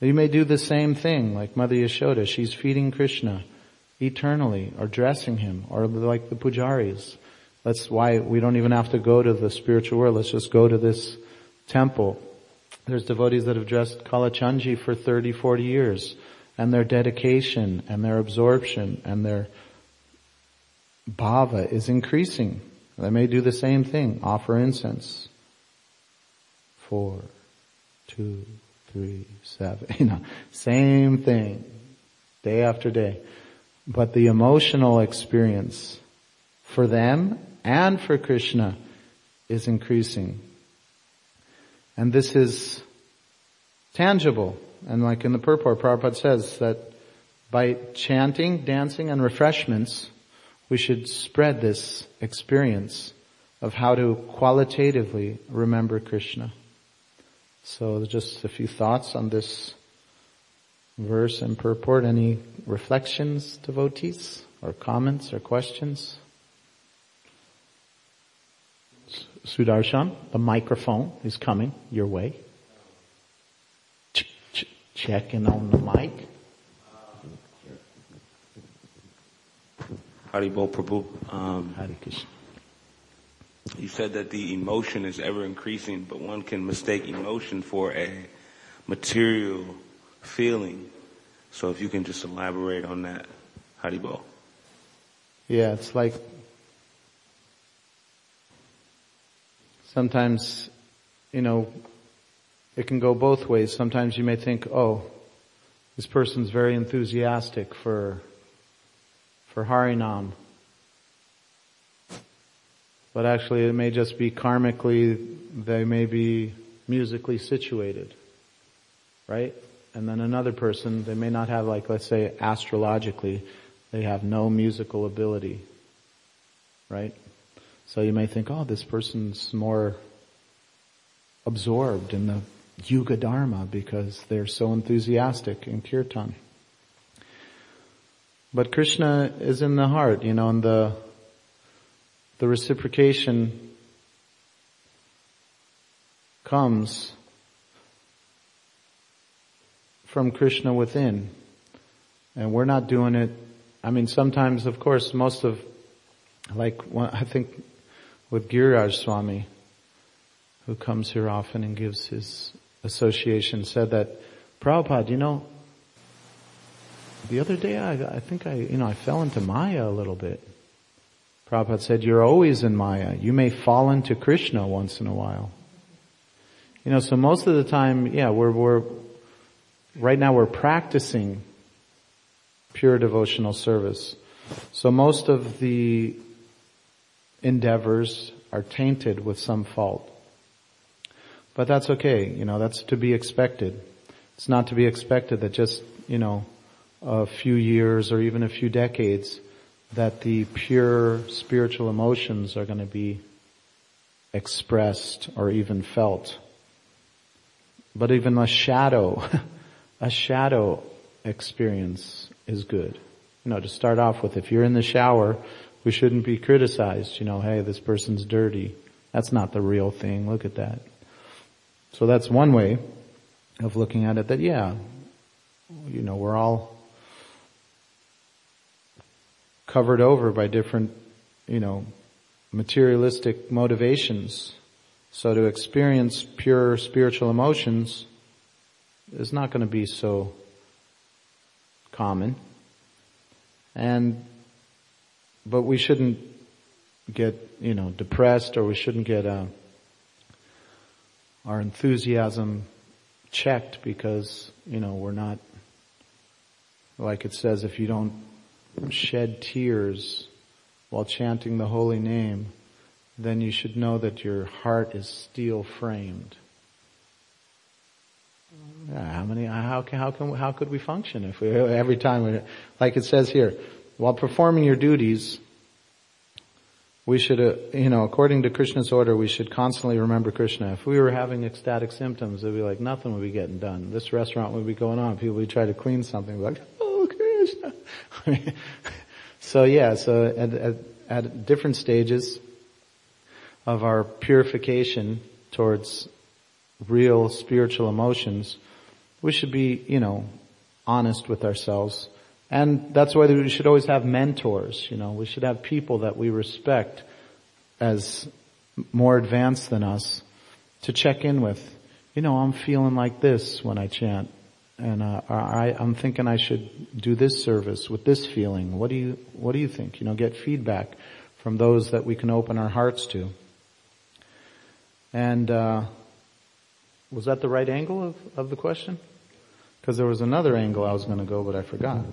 S1: You may do the same thing like Mother Yashoda. She's feeding Krishna eternally or dressing him or like the pujaris. That's why we don't even have to go to the spiritual world. Let's just go to this temple. There's devotees that have dressed Kalachandji for 30, 40 years and their dedication and their absorption and their bhava is increasing. They may do the same thing, offer incense. Four, two, three, seven, you know, same thing, day after day. But the emotional experience for them and for Krishna is increasing. And this is tangible. And like in the purport, Prabhupada says that by chanting, dancing, and refreshments, we should spread this experience of how to qualitatively remember Krishna. So just a few thoughts on this verse and purport. Any reflections, devotees, or comments or questions? Sudarshan, the microphone is coming your way. Ch- ch- checking on the mic.
S2: Haribol Prabhu, um,
S1: Hare Krishna.
S2: you said that the emotion is ever increasing, but one can mistake emotion for a material feeling. So if you can just elaborate on that, Haribol.
S1: Yeah, it's like sometimes, you know, it can go both ways. Sometimes you may think, oh, this person's very enthusiastic for, for Harinam. But actually it may just be karmically, they may be musically situated. Right? And then another person, they may not have like, let's say astrologically, they have no musical ability. Right? So you may think, oh, this person's more absorbed in the Yuga Dharma because they're so enthusiastic in kirtan. But Krishna is in the heart, you know, and the, the reciprocation comes from Krishna within. And we're not doing it, I mean sometimes of course most of, like I think with Giriraj Swami, who comes here often and gives his association, said that, Prabhupada, you know, the other day I, I think I, you know, I fell into Maya a little bit. Prabhupada said, you're always in Maya. You may fall into Krishna once in a while. You know, so most of the time, yeah, we're, we're, right now we're practicing pure devotional service. So most of the endeavors are tainted with some fault. But that's okay, you know, that's to be expected. It's not to be expected that just, you know, a few years or even a few decades that the pure spiritual emotions are going to be expressed or even felt. But even a shadow, a shadow experience is good. You know, to start off with, if you're in the shower, we shouldn't be criticized, you know, hey, this person's dirty. That's not the real thing. Look at that. So that's one way of looking at it that yeah, you know, we're all covered over by different, you know, materialistic motivations. So to experience pure spiritual emotions is not going to be so common. And, but we shouldn't get, you know, depressed or we shouldn't get, uh, our enthusiasm checked because, you know, we're not, like it says, if you don't shed tears while chanting the holy name, then you should know that your heart is steel framed. How many, how can, how can, how could we function if we, every time we, like it says here, while performing your duties, we should, uh, you know, according to Krishna's order, we should constantly remember Krishna. If we were having ecstatic symptoms, it'd be like nothing would be getting done. This restaurant would be going on. People would try to clean something, like. so yeah, so at, at, at different stages of our purification towards real spiritual emotions, we should be, you know, honest with ourselves. And that's why we should always have mentors, you know, we should have people that we respect as more advanced than us to check in with. You know, I'm feeling like this when I chant and uh, I, I'm thinking I should do this service with this feeling. What do you, what do you think? You know, get feedback from those that we can open our hearts to. And, uh, was that the right angle of, of the question? Because there was another angle I was going to go, but I forgot.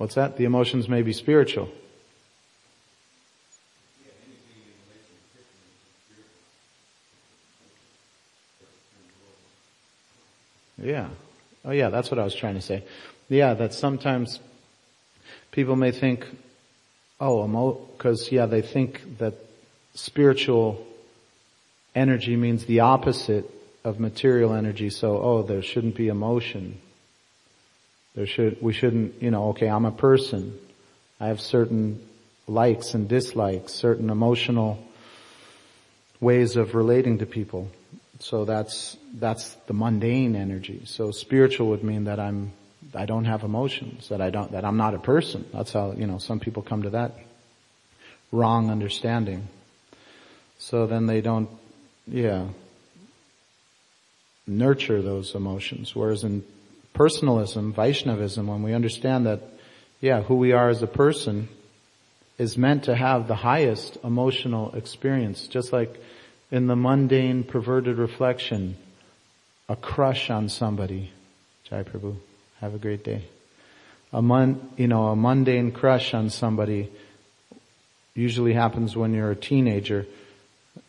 S1: What's that? The emotions may be spiritual. Yeah. Oh yeah, that's what I was trying to say. Yeah, that sometimes people may think, oh, emo, cause yeah, they think that spiritual energy means the opposite of material energy. So, oh, there shouldn't be emotion. There should, we shouldn't, you know, okay, I'm a person. I have certain likes and dislikes, certain emotional ways of relating to people. So that's, that's the mundane energy. So spiritual would mean that I'm, I don't have emotions, that I don't, that I'm not a person. That's how, you know, some people come to that wrong understanding. So then they don't, yeah, nurture those emotions. Whereas in personalism, Vaishnavism, when we understand that, yeah, who we are as a person is meant to have the highest emotional experience, just like in the mundane perverted reflection, a crush on somebody. Jai Prabhu, have a great day. A you know, a mundane crush on somebody usually happens when you're a teenager.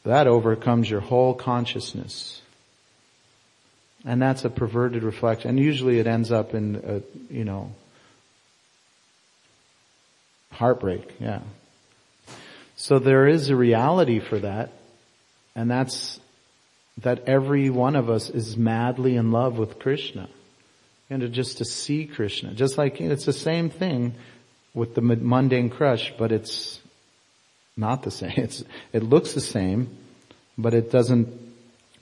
S1: That overcomes your whole consciousness. And that's a perverted reflection. And usually it ends up in, a, you know, heartbreak. Yeah. So there is a reality for that. And that's that every one of us is madly in love with Krishna. And to just to see Krishna. Just like it's the same thing with the mundane crush, but it's not the same. It's, it looks the same, but it doesn't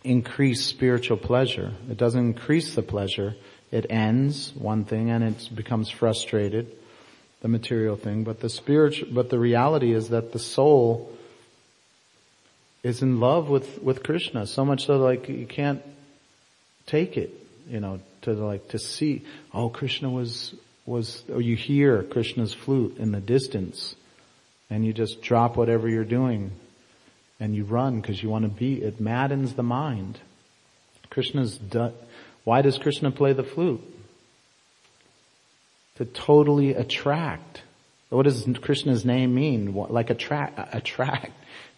S1: increase spiritual pleasure. It doesn't increase the pleasure. It ends one thing and it becomes frustrated, the material thing, but the spiritual, but the reality is that the soul is in love with, with Krishna, so much so like you can't take it, you know, to like, to see, oh, Krishna was, was, or you hear Krishna's flute in the distance, and you just drop whatever you're doing, and you run because you want to be, it maddens the mind. Krishna's, du- why does Krishna play the flute? To totally attract. What does Krishna's name mean? Like attract, attract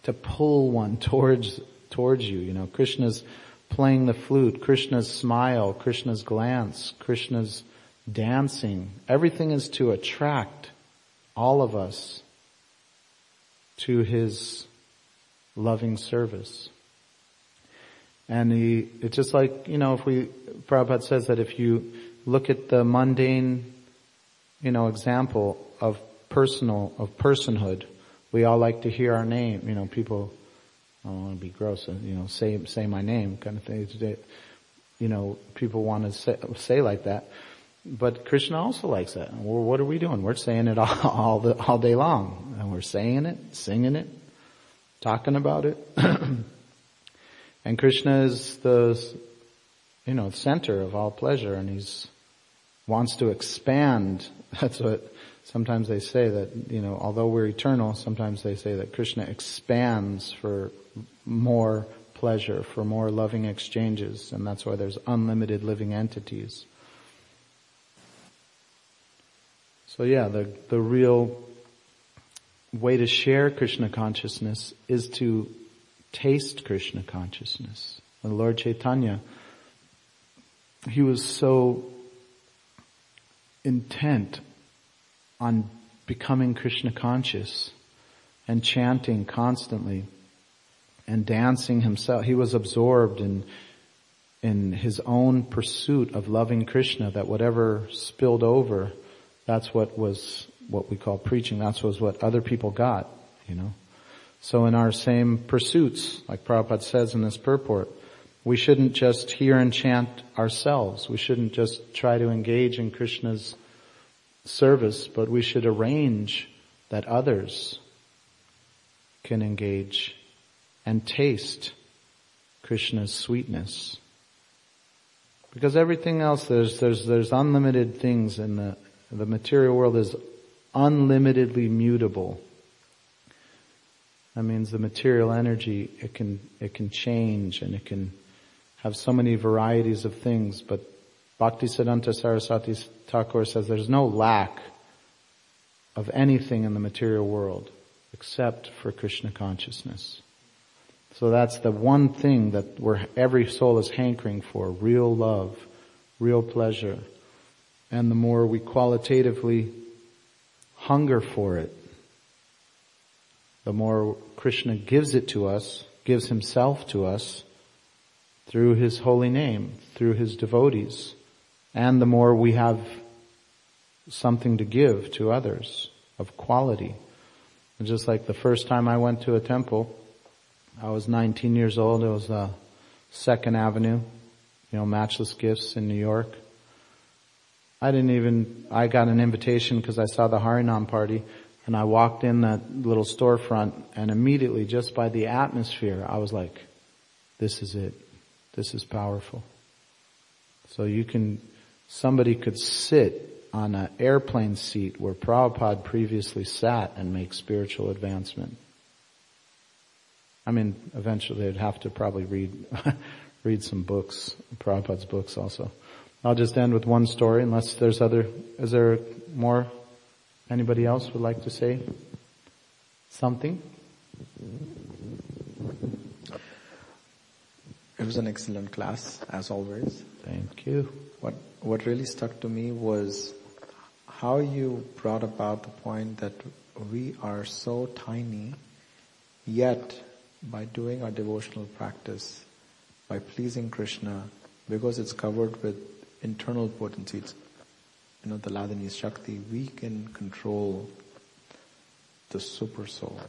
S1: to pull one towards, towards you. You know, Krishna's playing the flute, Krishna's smile, Krishna's glance, Krishna's dancing. Everything is to attract all of us to his loving service. And it's just like, you know, if we, Prabhupada says that if you look at the mundane, you know, example of personal, of personhood, we all like to hear our name. You know, people, I don't want to be gross, uh, you know, say, say my name kind of thing. You know, people want to say, say like that. But Krishna also likes that. Well, what are we doing? We're saying it all, all, the, all day long. And we're saying it, singing it, talking about it. and Krishna is the, you know, center of all pleasure and he's, wants to expand. That's what sometimes they say that, you know, although we're eternal, sometimes they say that Krishna expands for more pleasure, for more loving exchanges, and that's why there's unlimited living entities. So yeah, the, the real way to share Krishna consciousness is to taste Krishna consciousness. The Lord Chaitanya, he was so intent on becoming Krishna conscious and chanting constantly and dancing himself. He was absorbed in, in his own pursuit of loving Krishna that whatever spilled over, that's what was what we call preaching. That's was what other people got, you know. So in our same pursuits, like Prabhupada says in this purport, we shouldn't just hear and chant ourselves. We shouldn't just try to engage in Krishna's service, but we should arrange that others can engage and taste Krishna's sweetness. Because everything else, there's, there's, there's unlimited things in the, the material world is unlimitedly mutable. That means the material energy, it can, it can change and it can have so many varieties of things, but Bhaktisiddhanta Saraswati Thakur says there's no lack of anything in the material world except for Krishna consciousness. So that's the one thing that where every soul is hankering for, real love, real pleasure. And the more we qualitatively hunger for it, the more Krishna gives it to us, gives himself to us through his holy name, through his devotees, and the more we have something to give to others of quality. And just like the first time I went to a temple, I was 19 years old, it was uh, Second Avenue, you know, Matchless Gifts in New York. I didn't even, I got an invitation because I saw the Harinam party and I walked in that little storefront and immediately just by the atmosphere, I was like, this is it. This is powerful. So you can, somebody could sit on an airplane seat where Prabhupada previously sat and make spiritual advancement. I mean, eventually they'd have to probably read, read some books, Prabhupada's books also. I'll just end with one story unless there's other, is there more anybody else would like to say something?
S3: It was an excellent class, as always.
S1: Thank you.
S3: What, what really stuck to me was how you brought about the point that we are so tiny, yet by doing our devotional practice, by pleasing Krishna, because it's covered with internal potencies, you know, the Hladini Shakti, we can control the super soul.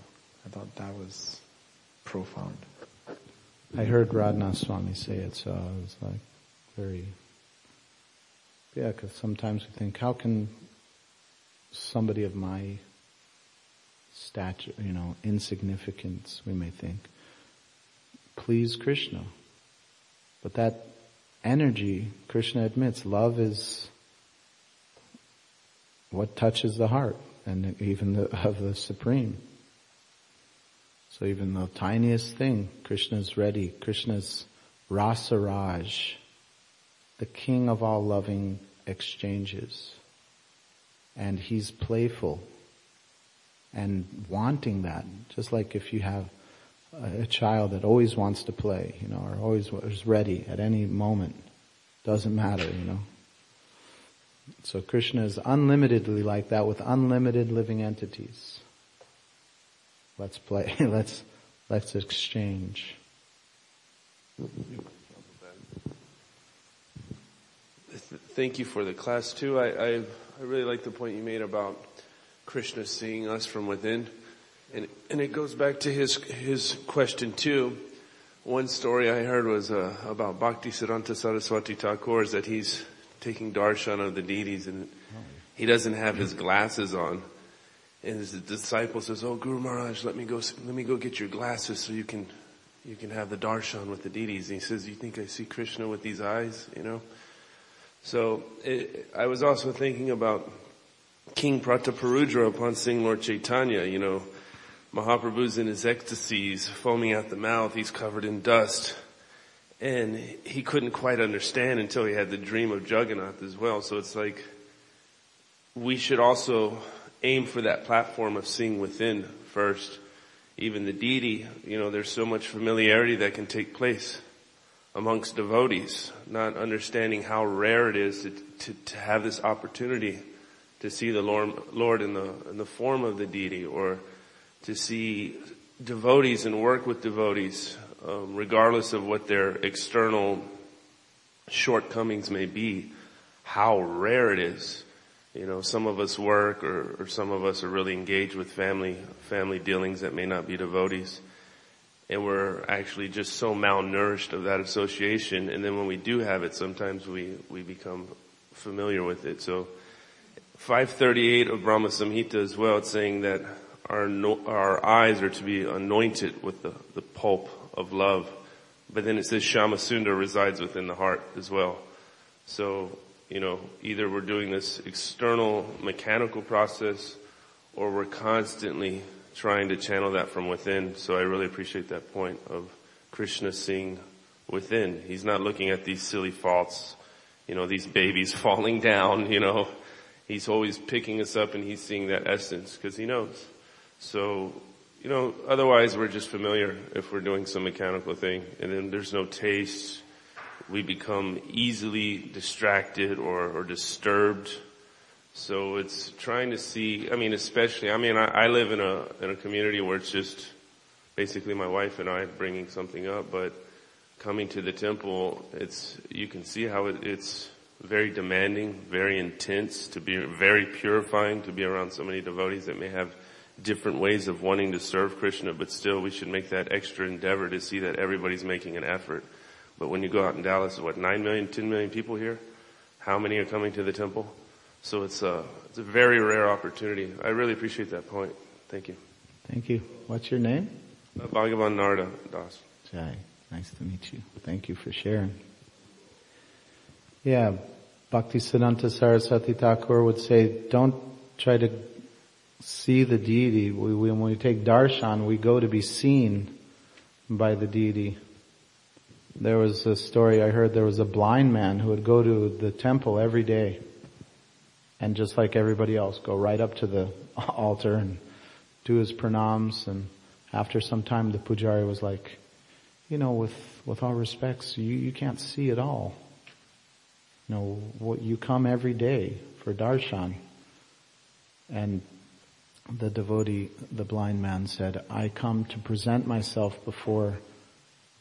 S3: I thought that was profound.
S1: I heard Radhanath Swami say it, so I was like very, yeah, because sometimes we think, how can somebody of my stature, you know, insignificance, we may think, please Krishna? But that energy, Krishna admits, love is what touches the heart and even the, of the Supreme. So even the tiniest thing, Krishna's ready. Krishna's Rasaraj, the king of all loving exchanges. And he's playful and wanting that. Just like if you have a child that always wants to play, you know, or always is ready at any moment. Doesn't matter, you know. So Krishna is unlimitedly like that with unlimited living entities. Let's play. let's, let's exchange.
S4: Thank you for the class too. I, I, I really like the point you made about Krishna seeing us from within. And, and it goes back to his, his question too. One story I heard was uh, about Bhakti Siddhanta Saraswati Thakur is that he's taking darshan of the deities and he doesn't have his glasses on. And his disciple says, "Oh, Guru Maharaj, let me go. Let me go get your glasses so you can, you can have the darshan with the deities." And he says, "You think I see Krishna with these eyes?" You know. So it, I was also thinking about King Prataparudra upon seeing Lord Chaitanya. You know, Mahaprabhu's in his ecstasies, foaming at the mouth. He's covered in dust. And he couldn't quite understand until he had the dream of Jagannath as well. So it's like, we should also aim for that platform of seeing within first. Even the deity, you know, there's so much familiarity that can take place amongst devotees, not understanding how rare it is to, to, to have this opportunity to see the Lord, Lord in the, in the form of the deity or to see devotees and work with devotees, um, regardless of what their external shortcomings may be, how rare it is you know, some of us work or, or some of us are really engaged with family, family dealings that may not be devotees. And we're actually just so malnourished of that association. And then when we do have it, sometimes we, we become familiar with it. So 538 of Brahma Samhita as well, it's saying that our, our eyes are to be anointed with the, the pulp of love. But then it says Shyamasundar resides within the heart as well. So you know, either we're doing this external mechanical process or we're constantly trying to channel that from within. So I really appreciate that point of Krishna seeing within. He's not looking at these silly faults, you know, these babies falling down, you know. He's always picking us up and he's seeing that essence because he knows. So, you know, otherwise we're just familiar if we're doing some mechanical thing and then there's no taste, we become easily distracted or, or disturbed. So it's trying to see, I mean, especially, I mean, I, I live in a, in a community where it's just basically my wife and I bringing something up, but coming to the temple, it's, you can see how it, it's very demanding, very intense, to be very purifying, to be around so many devotees that may have different ways of wanting to serve Krishna, but still we should make that extra endeavor to see that everybody's making an effort. But when you go out in Dallas, what, 9 million, 10 million people here? How many are coming to the temple? So it's a, it's a very rare opportunity. I really appreciate that point. Thank you.
S1: Thank you. What's your name?
S4: Uh, Bhagavan Narada Das.
S1: Jai. Nice to meet you. Thank you for sharing. Yeah, Bhaktisiddhanta Saraswati Thakur would say, don't try to see the deity. We, we, when we take darshan, we go to be seen by the deity. There was a story I heard, there was a blind man who would go to the temple every day and just like everybody else, go right up to the altar and do his pranams and after some time the pujari was like, you know, with, with all respects, you, you can't see at all. You know, what you come every day for darshan. And the devotee, the blind man said, I come to present myself before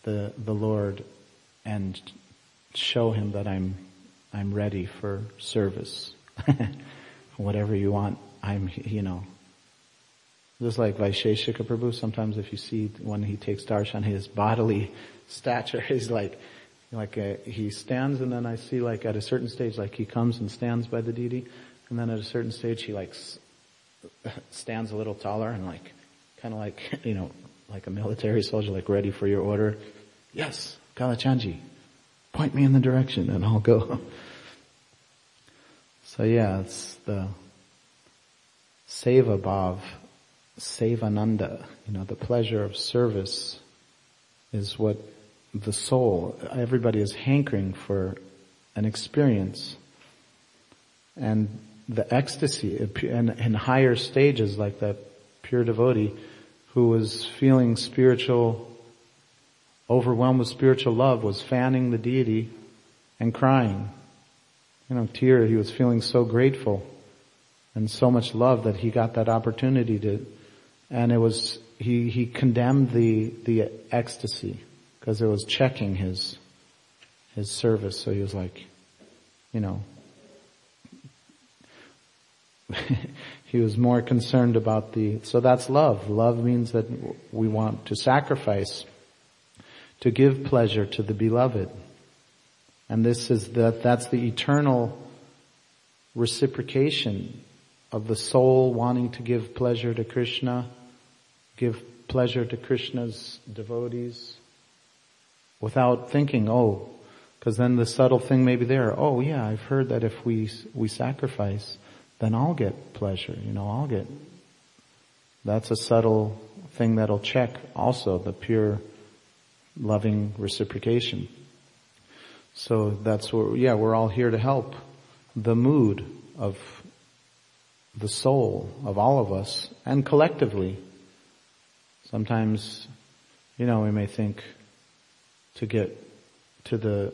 S1: the, the Lord and show him that I'm, I'm ready for service. Whatever you want, I'm, you know. Just like Vaisheshika Prabhu, sometimes if you see when he takes darshan, his bodily stature is like, like a, he stands and then I see like at a certain stage, like he comes and stands by the deity, and then at a certain stage he like stands a little taller and like, kind of like, you know, like a military soldier, like ready for your order. Yes, Kalachandji, point me in the direction and I'll go. so yeah, it's the Seva Bhav, Sevananda, you know, the pleasure of service is what the soul, everybody is hankering for an experience. And the ecstasy in, in higher stages like that pure devotee who was feeling spiritual, overwhelmed with spiritual love was fanning the deity and crying. You know, tear, he was feeling so grateful and so much love that he got that opportunity to, and it was, he, he condemned the, the ecstasy because it was checking his, his service. So he was like, you know, he was more concerned about the, so that's love. Love means that we want to sacrifice, to give pleasure to the beloved. And this is that, that's the eternal reciprocation of the soul wanting to give pleasure to Krishna, give pleasure to Krishna's devotees, without thinking, oh, because then the subtle thing may be there. Oh yeah, I've heard that if we, we sacrifice, then I'll get pleasure, you know, I'll get, that's a subtle thing that'll check also the pure loving reciprocation. So that's where, yeah, we're all here to help the mood of the soul of all of us and collectively. Sometimes, you know, we may think, to get to the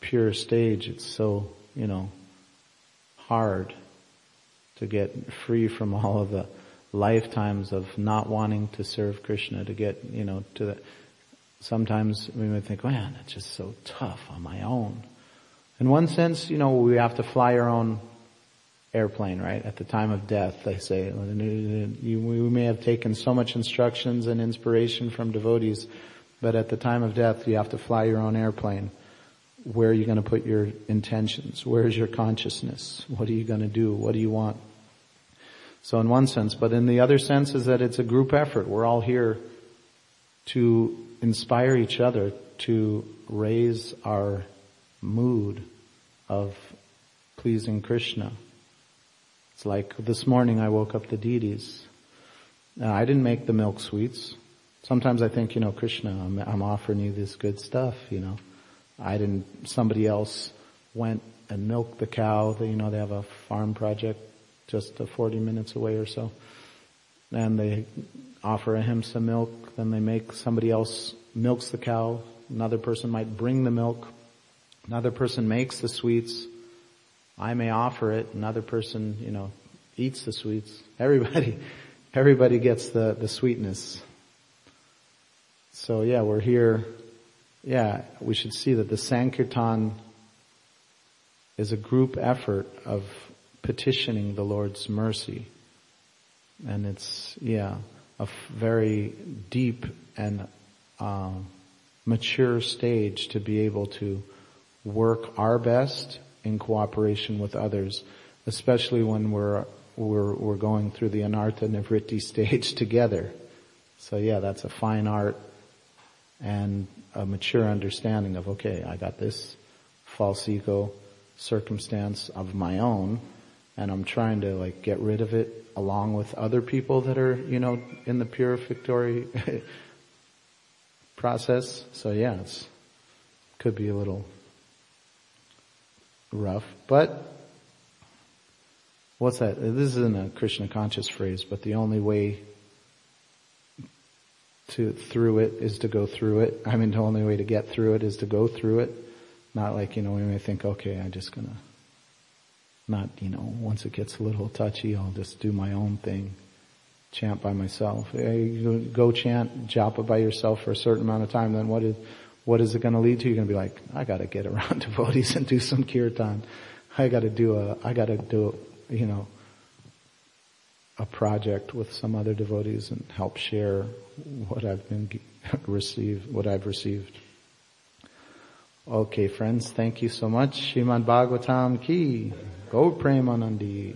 S1: pure stage, it's so, you know, hard to get free from all of the lifetimes of not wanting to serve Krishna, to get, you know, to the, sometimes we might think, man, it's just so tough on my own. In one sense, you know, we have to fly our own airplane, right? At the time of death, they say, we may have taken so much instructions and inspiration from devotees but at the time of death, you have to fly your own airplane. Where are you going to put your intentions? Where is your consciousness? What are you going to do? What do you want? So in one sense, but in the other sense is that it's a group effort. We're all here to inspire each other to raise our mood of pleasing Krishna. It's like this morning I woke up the deities. I didn't make the milk sweets. Sometimes I think, you know, Krishna, I'm, I'm offering you this good stuff, you know. I didn't, somebody else went and milked the cow. They, you know, they have a farm project just 40 minutes away or so. And they offer him some milk, then they make somebody else milks the cow. Another person might bring the milk Another person makes the sweets. I may offer it. Another person, you know, eats the sweets. Everybody, everybody gets the, the sweetness. So yeah, we're here. Yeah, we should see that the Sankirtan is a group effort of petitioning the Lord's mercy. And it's, yeah, a very deep and um, mature stage to be able to work our best in cooperation with others, especially when we're we're we're going through the anartha nivritti stage together. So yeah, that's a fine art and a mature understanding of okay, I got this false ego circumstance of my own and I'm trying to like get rid of it along with other people that are, you know, in the purificatory process. So yeah, it's could be a little rough, but what's that? This isn't a Krishna conscious phrase, but the only way to through it is to go through it. I mean, the only way to get through it is to go through it. Not like, you know, we may think, okay, I'm just gonna not, you know, once it gets a little touchy, I'll just do my own thing. Chant by myself. Go chant japa by yourself for a certain amount of time, then what is, what is it gonna lead to? You're gonna be like, I gotta get around devotees and do some kirtan. I gotta do a, I gotta do, a, you know, a project with some other devotees and help share what I've been received, what I've received. Okay friends, thank you so much. Shrimad Bhagavatam ki. Gaura Premanande.